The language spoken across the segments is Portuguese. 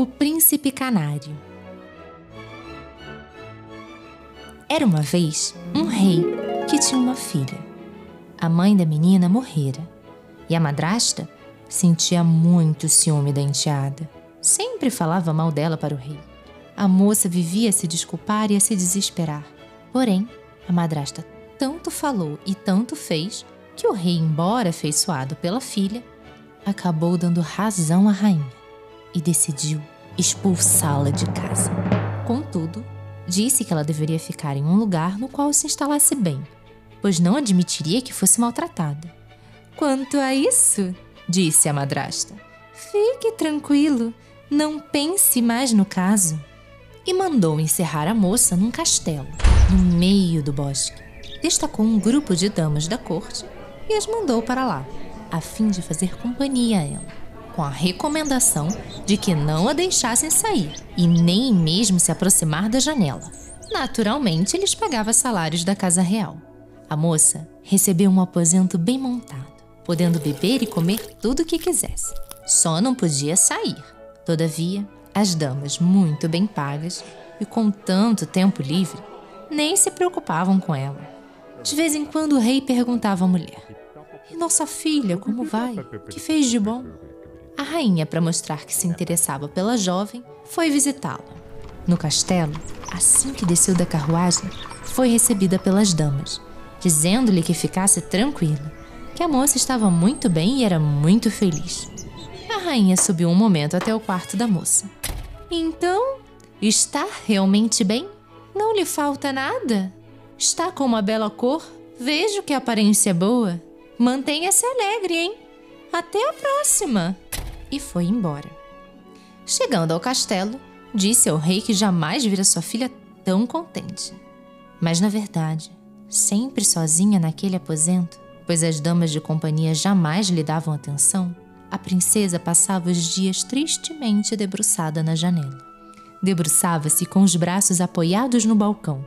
O Príncipe Canário Era uma vez um rei que tinha uma filha. A mãe da menina morrera e a madrasta sentia muito ciúme da enteada. Sempre falava mal dela para o rei. A moça vivia a se desculpar e a se desesperar. Porém, a madrasta tanto falou e tanto fez que o rei, embora afeiçoado pela filha, acabou dando razão à rainha e decidiu expulsá-la de casa. Contudo, disse que ela deveria ficar em um lugar no qual se instalasse bem, pois não admitiria que fosse maltratada. Quanto a isso, disse a madrasta, fique tranquilo, não pense mais no caso. E mandou encerrar a moça num castelo, no meio do bosque. Destacou um grupo de damas da corte e as mandou para lá, a fim de fazer companhia a ela com a recomendação de que não a deixassem sair e nem mesmo se aproximar da janela. Naturalmente, eles pagavam salários da casa real. A moça recebeu um aposento bem montado, podendo beber e comer tudo o que quisesse. Só não podia sair. Todavia, as damas, muito bem pagas e com tanto tempo livre, nem se preocupavam com ela. De vez em quando o rei perguntava à mulher: E nossa filha, como vai? Que fez de bom? A rainha, para mostrar que se interessava pela jovem, foi visitá-la. No castelo, assim que desceu da carruagem, foi recebida pelas damas, dizendo-lhe que ficasse tranquila, que a moça estava muito bem e era muito feliz. A rainha subiu um momento até o quarto da moça. Então, está realmente bem? Não lhe falta nada? Está com uma bela cor? Vejo que a aparência é boa. Mantenha-se alegre, hein? Até a próxima! E foi embora. Chegando ao castelo, disse ao rei que jamais vira sua filha tão contente. Mas, na verdade, sempre sozinha naquele aposento, pois as damas de companhia jamais lhe davam atenção, a princesa passava os dias tristemente debruçada na janela. Debruçava-se com os braços apoiados no balcão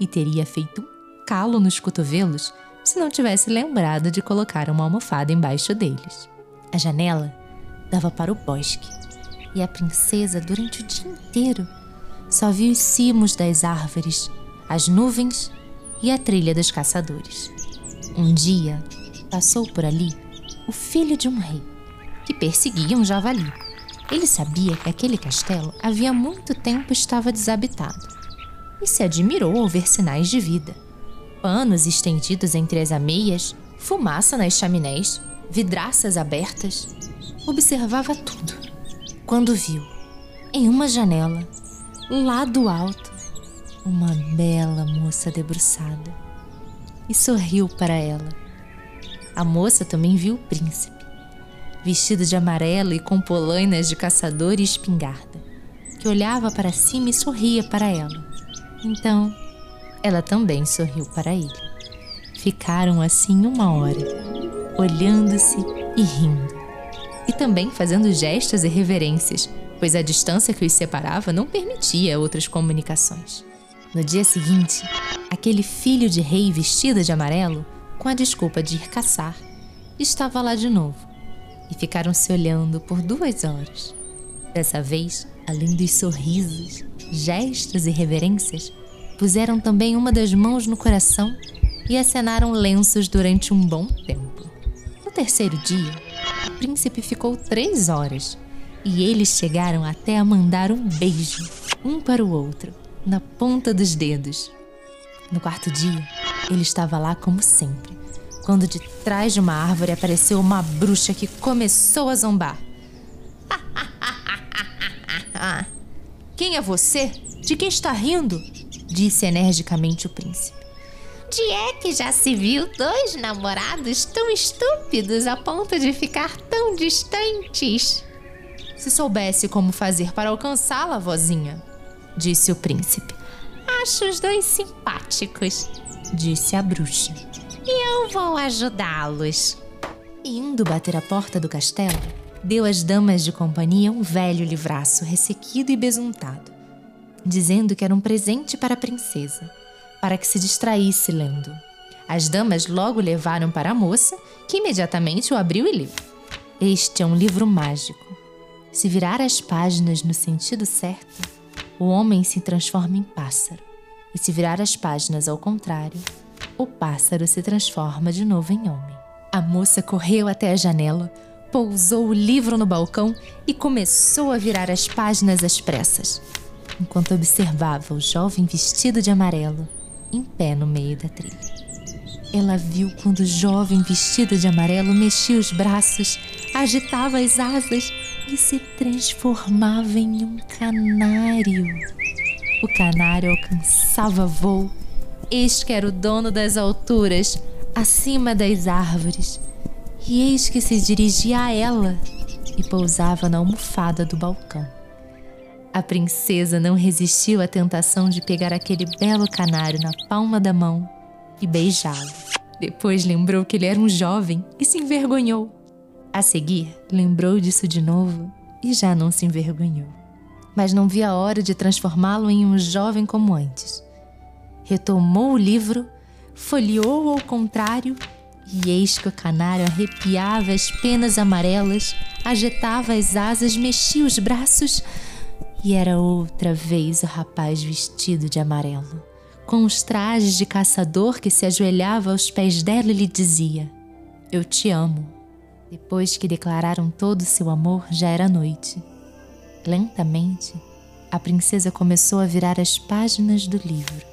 e teria feito um calo nos cotovelos se não tivesse lembrado de colocar uma almofada embaixo deles. A janela dava para o bosque. E a princesa, durante o dia inteiro, só viu os cimos das árvores, as nuvens e a trilha dos caçadores. Um dia, passou por ali o filho de um rei, que perseguia um javali. Ele sabia que aquele castelo havia muito tempo estava desabitado e se admirou ao ver sinais de vida. Panos estendidos entre as ameias, fumaça nas chaminés, vidraças abertas observava tudo. Quando viu, em uma janela, lá do alto, uma bela moça debruçada e sorriu para ela. A moça também viu o príncipe, vestido de amarelo e com polainas de caçador e espingarda, que olhava para cima e sorria para ela. Então, ela também sorriu para ele. Ficaram assim uma hora, olhando-se e rindo e também fazendo gestos e reverências, pois a distância que os separava não permitia outras comunicações. No dia seguinte, aquele filho de rei vestido de amarelo, com a desculpa de ir caçar, estava lá de novo e ficaram se olhando por duas horas. Dessa vez, além dos sorrisos, gestos e reverências, puseram também uma das mãos no coração e acenaram lenços durante um bom tempo. No terceiro dia, o príncipe ficou três horas e eles chegaram até a mandar um beijo, um para o outro, na ponta dos dedos. No quarto dia, ele estava lá como sempre, quando de trás de uma árvore apareceu uma bruxa que começou a zombar. Quem é você? De quem está rindo? disse energicamente o príncipe. De é que já se viu dois namorados tão estúpidos a ponto de ficar tão distantes? Se soubesse como fazer para alcançá-la, vozinha, disse o príncipe. Acho os dois simpáticos, disse a bruxa. E eu vou ajudá-los. Indo bater a porta do castelo, deu às damas de companhia um velho livraço ressequido e besuntado, dizendo que era um presente para a princesa para que se distraísse lendo. As damas logo levaram para a moça, que imediatamente o abriu e leu. Este é um livro mágico. Se virar as páginas no sentido certo, o homem se transforma em pássaro. E se virar as páginas ao contrário, o pássaro se transforma de novo em homem. A moça correu até a janela, pousou o livro no balcão e começou a virar as páginas às pressas, enquanto observava o jovem vestido de amarelo em pé no meio da trilha. Ela viu quando o jovem vestido de amarelo mexia os braços, agitava as asas e se transformava em um canário. O canário alcançava voo, eis que era o dono das alturas, acima das árvores, e eis que se dirigia a ela e pousava na almofada do balcão. A princesa não resistiu à tentação de pegar aquele belo canário na palma da mão e beijá-lo. Depois lembrou que ele era um jovem e se envergonhou. A seguir, lembrou disso de novo e já não se envergonhou. Mas não via a hora de transformá-lo em um jovem como antes. Retomou o livro, folheou ao contrário e eis que o canário arrepiava as penas amarelas, agitava as asas, mexia os braços e era outra vez o rapaz vestido de amarelo, com os trajes de caçador que se ajoelhava aos pés dela e lhe dizia: Eu te amo. Depois que declararam todo o seu amor, já era noite. Lentamente, a princesa começou a virar as páginas do livro.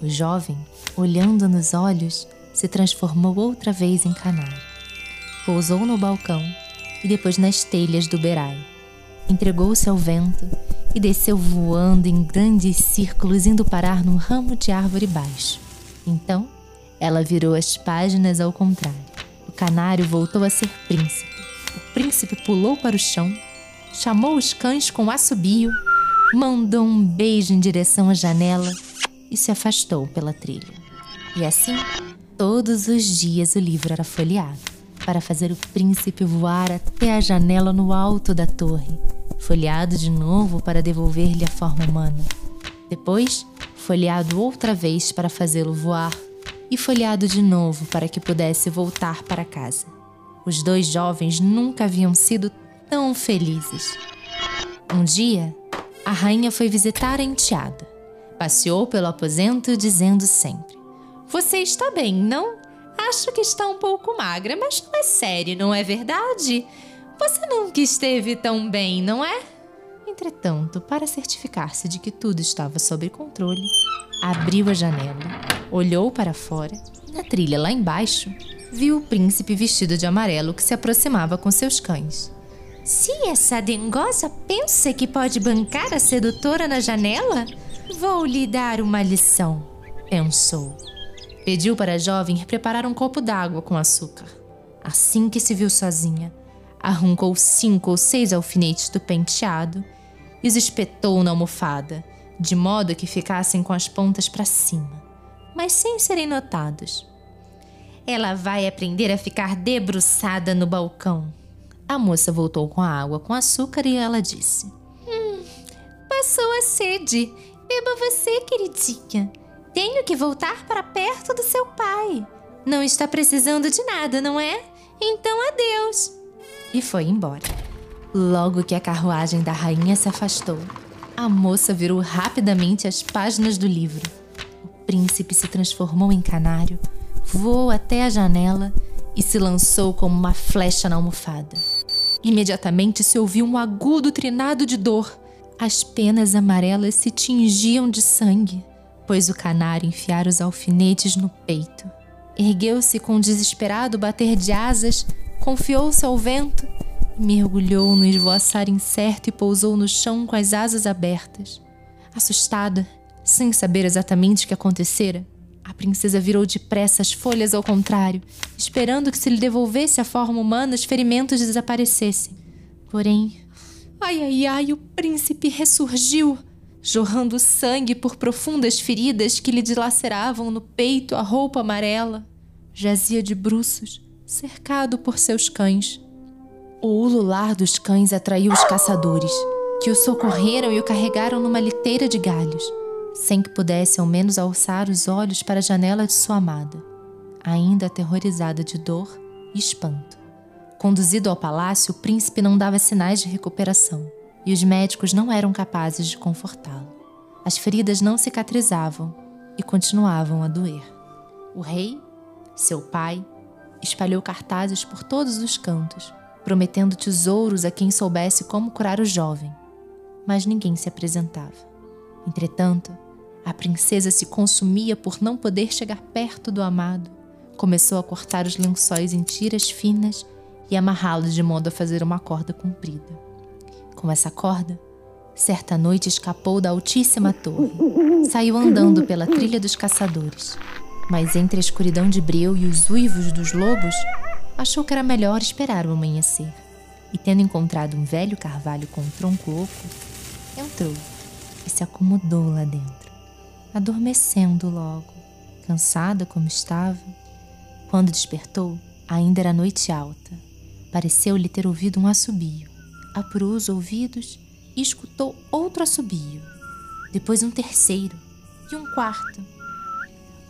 O jovem, olhando nos olhos, se transformou outra vez em canário. Pousou no balcão e depois nas telhas do berai. Entregou-se ao vento e desceu voando em grandes círculos, indo parar num ramo de árvore baixo. Então, ela virou as páginas ao contrário canário voltou a ser príncipe. O príncipe pulou para o chão, chamou os cães com assobio, mandou um beijo em direção à janela e se afastou pela trilha. E assim, todos os dias o livro era folheado para fazer o príncipe voar até a janela no alto da torre, folheado de novo para devolver-lhe a forma humana. Depois, folheado outra vez para fazê-lo voar e folheado de novo para que pudesse voltar para casa. Os dois jovens nunca haviam sido tão felizes. Um dia, a rainha foi visitar a enteada. Passeou pelo aposento dizendo sempre: Você está bem, não? Acho que está um pouco magra, mas não é sério, não é verdade? Você nunca esteve tão bem, não é? Entretanto, para certificar-se de que tudo estava sob controle, abriu a janela, olhou para fora e, na trilha lá embaixo, viu o príncipe vestido de amarelo que se aproximava com seus cães. Se essa dengosa pensa que pode bancar a sedutora na janela, vou lhe dar uma lição, pensou. Pediu para a jovem preparar um copo d'água com açúcar. Assim que se viu sozinha, arrancou cinco ou seis alfinetes do penteado e os espetou na almofada de modo que ficassem com as pontas para cima, mas sem serem notados. Ela vai aprender a ficar debruçada no balcão. A moça voltou com a água com açúcar e ela disse: Hum, passou a sede. Beba você, queridinha. Tenho que voltar para perto do seu pai. Não está precisando de nada, não é? Então adeus. E foi embora. Logo que a carruagem da rainha se afastou, a moça virou rapidamente as páginas do livro. O príncipe se transformou em canário, voou até a janela e se lançou como uma flecha na almofada. Imediatamente se ouviu um agudo trinado de dor. As penas amarelas se tingiam de sangue, pois o canário enfiara os alfinetes no peito. Ergueu-se com um desesperado bater de asas, confiou-se ao vento Mergulhou no esvoaçar incerto e pousou no chão com as asas abertas. Assustada, sem saber exatamente o que acontecera, a princesa virou depressa as folhas ao contrário, esperando que se lhe devolvesse a forma humana os ferimentos desaparecessem. Porém, ai ai ai, o príncipe ressurgiu, jorrando sangue por profundas feridas que lhe dilaceravam no peito a roupa amarela. Jazia de bruços, cercado por seus cães. O ulular dos cães atraiu os caçadores, que o socorreram e o carregaram numa liteira de galhos, sem que pudesse ao menos alçar os olhos para a janela de sua amada, ainda aterrorizada de dor e espanto. Conduzido ao palácio, o príncipe não dava sinais de recuperação e os médicos não eram capazes de confortá-lo. As feridas não cicatrizavam e continuavam a doer. O rei, seu pai, espalhou cartazes por todos os cantos, prometendo tesouros a quem soubesse como curar o jovem, mas ninguém se apresentava. Entretanto, a princesa se consumia por não poder chegar perto do amado. Começou a cortar os lençóis em tiras finas e amarrá-los de modo a fazer uma corda comprida. Com essa corda, certa noite escapou da altíssima torre. Saiu andando pela trilha dos caçadores, mas entre a escuridão de breu e os uivos dos lobos, achou que era melhor esperar o amanhecer. E tendo encontrado um velho carvalho com um tronco oco, entrou e se acomodou lá dentro, adormecendo logo, cansada como estava. Quando despertou, ainda era noite alta. Pareceu-lhe ter ouvido um assobio. Apurou os ouvidos e escutou outro assobio, depois um terceiro e um quarto.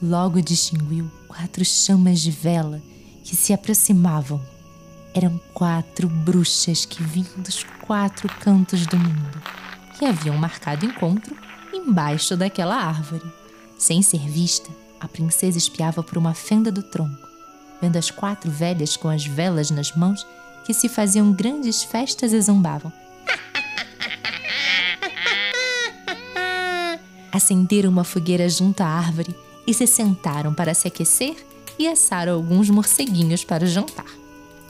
Logo distinguiu quatro chamas de vela que se aproximavam. Eram quatro bruxas que vinham dos quatro cantos do mundo e haviam marcado encontro embaixo daquela árvore. Sem ser vista, a princesa espiava por uma fenda do tronco, vendo as quatro velhas com as velas nas mãos que se faziam grandes festas e zombavam. Acenderam uma fogueira junto à árvore e se sentaram para se aquecer e assaram alguns morceguinhos para o jantar.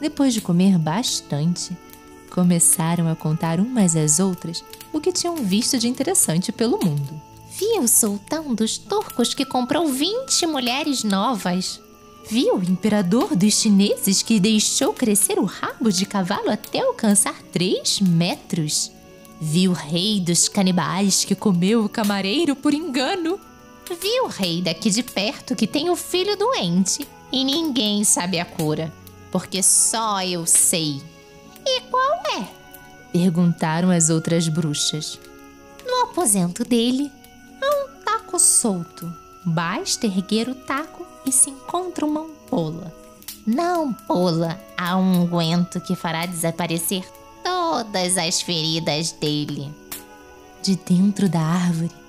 Depois de comer bastante, começaram a contar umas às outras o que tinham visto de interessante pelo mundo. Vi o sultão dos turcos que comprou 20 mulheres novas. Vi o imperador dos chineses que deixou crescer o rabo de cavalo até alcançar 3 metros. Vi o rei dos canibais que comeu o camareiro por engano. Vi o rei daqui de perto que tem o filho doente e ninguém sabe a cura, porque só eu sei. E qual é? Perguntaram as outras bruxas. No aposento dele há um taco solto. Basta erguer o taco e se encontra uma ampola. Na ampola há um unguento que fará desaparecer todas as feridas dele. De dentro da árvore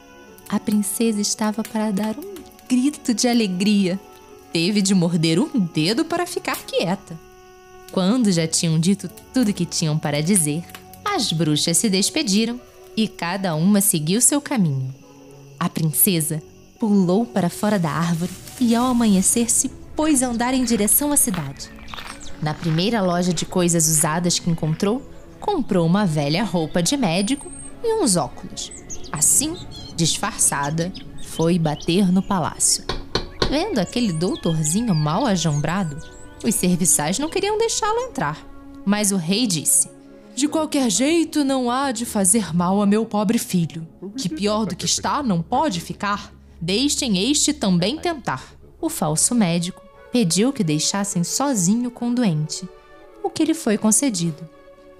a princesa estava para dar um grito de alegria. Teve de morder um dedo para ficar quieta. Quando já tinham dito tudo que tinham para dizer, as bruxas se despediram e cada uma seguiu seu caminho. A princesa pulou para fora da árvore e, ao amanhecer, se pôs a andar em direção à cidade. Na primeira loja de coisas usadas que encontrou, comprou uma velha roupa de médico e uns óculos. Assim, disfarçada, foi bater no palácio. Vendo aquele doutorzinho mal ajombrado, os serviçais não queriam deixá-lo entrar. Mas o rei disse: De qualquer jeito, não há de fazer mal a meu pobre filho, que pior do que está não pode ficar. Deixem este também tentar. O falso médico pediu que deixassem sozinho com o doente, o que lhe foi concedido.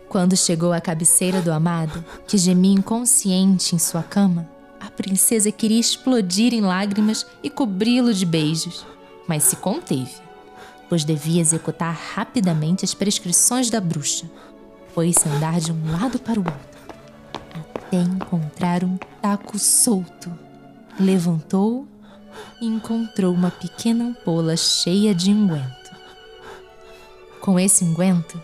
Quando chegou à cabeceira do amado, que gemia inconsciente em sua cama, a princesa queria explodir em lágrimas e cobri-lo de beijos, mas se conteve, pois devia executar rapidamente as prescrições da bruxa. Pôs-se andar de um lado para o outro, até encontrar um taco solto. Levantou e encontrou uma pequena ampola cheia de unguento. Com esse unguento,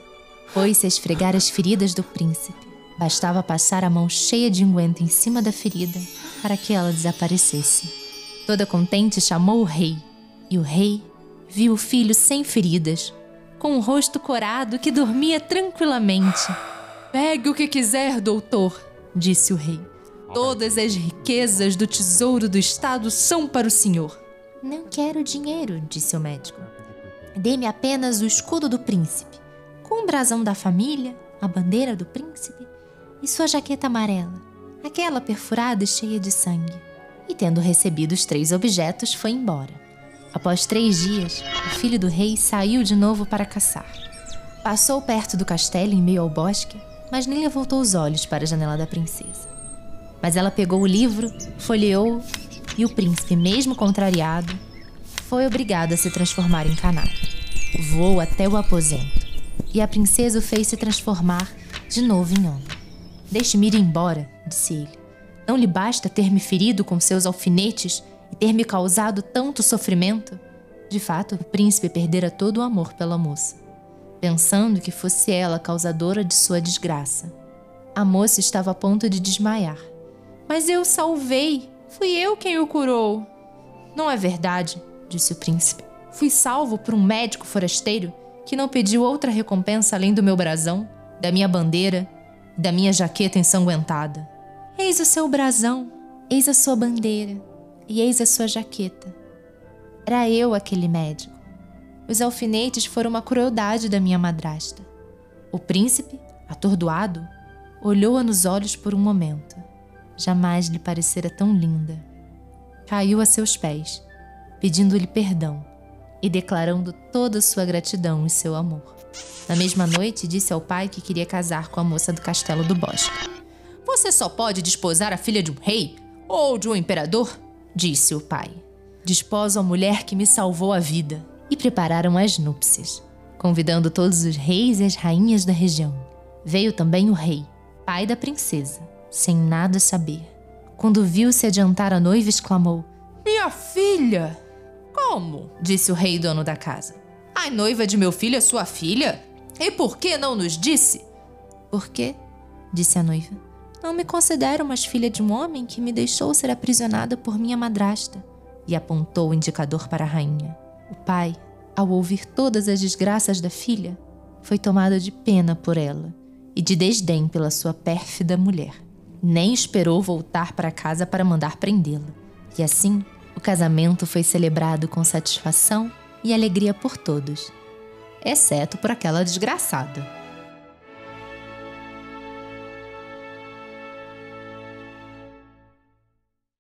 a esfregar as feridas do príncipe Bastava passar a mão cheia de unguento em cima da ferida para que ela desaparecesse. Toda contente, chamou o rei, e o rei viu o filho sem feridas, com o rosto corado que dormia tranquilamente. Pegue o que quiser, doutor, disse o rei. Todas as riquezas do tesouro do estado são para o senhor. Não quero dinheiro, disse o médico. Dê-me apenas o escudo do príncipe, com o brasão da família, a bandeira do príncipe e sua jaqueta amarela, aquela perfurada e cheia de sangue. E tendo recebido os três objetos, foi embora. Após três dias, o filho do rei saiu de novo para caçar. Passou perto do castelo em meio ao bosque, mas nem levantou os olhos para a janela da princesa. Mas ela pegou o livro, folheou e o príncipe, mesmo contrariado, foi obrigado a se transformar em canário. Voou até o aposento e a princesa o fez se transformar de novo em homem. Deixe-me ir embora, disse ele. Não lhe basta ter me ferido com seus alfinetes e ter me causado tanto sofrimento? De fato, o príncipe perdera todo o amor pela moça, pensando que fosse ela a causadora de sua desgraça. A moça estava a ponto de desmaiar. Mas eu salvei! Fui eu quem o curou! Não é verdade, disse o príncipe. Fui salvo por um médico forasteiro que não pediu outra recompensa além do meu brasão, da minha bandeira da minha jaqueta ensanguentada. Eis o seu brasão, eis a sua bandeira e eis a sua jaqueta. Era eu aquele médico. Os alfinetes foram uma crueldade da minha madrasta. O príncipe, atordoado, olhou-a nos olhos por um momento. Jamais lhe parecera tão linda. Caiu a seus pés, pedindo-lhe perdão e declarando toda sua gratidão e seu amor. Na mesma noite, disse ao pai que queria casar com a moça do castelo do bosque. Você só pode desposar a filha de um rei ou de um imperador? Disse o pai. Desposo a mulher que me salvou a vida. E prepararam as núpcias, convidando todos os reis e as rainhas da região. Veio também o rei, pai da princesa, sem nada saber. Quando viu-se adiantar a noiva, exclamou: Minha filha! Como? disse o rei dono da casa. A noiva de meu filho é sua filha? E por que não nos disse? Por quê? disse a noiva. Não me considero mais filha de um homem que me deixou ser aprisionada por minha madrasta e apontou o indicador para a rainha. O pai, ao ouvir todas as desgraças da filha, foi tomado de pena por ela e de desdém pela sua pérfida mulher. Nem esperou voltar para casa para mandar prendê-la. E assim, o casamento foi celebrado com satisfação e alegria por todos, exceto por aquela desgraçada.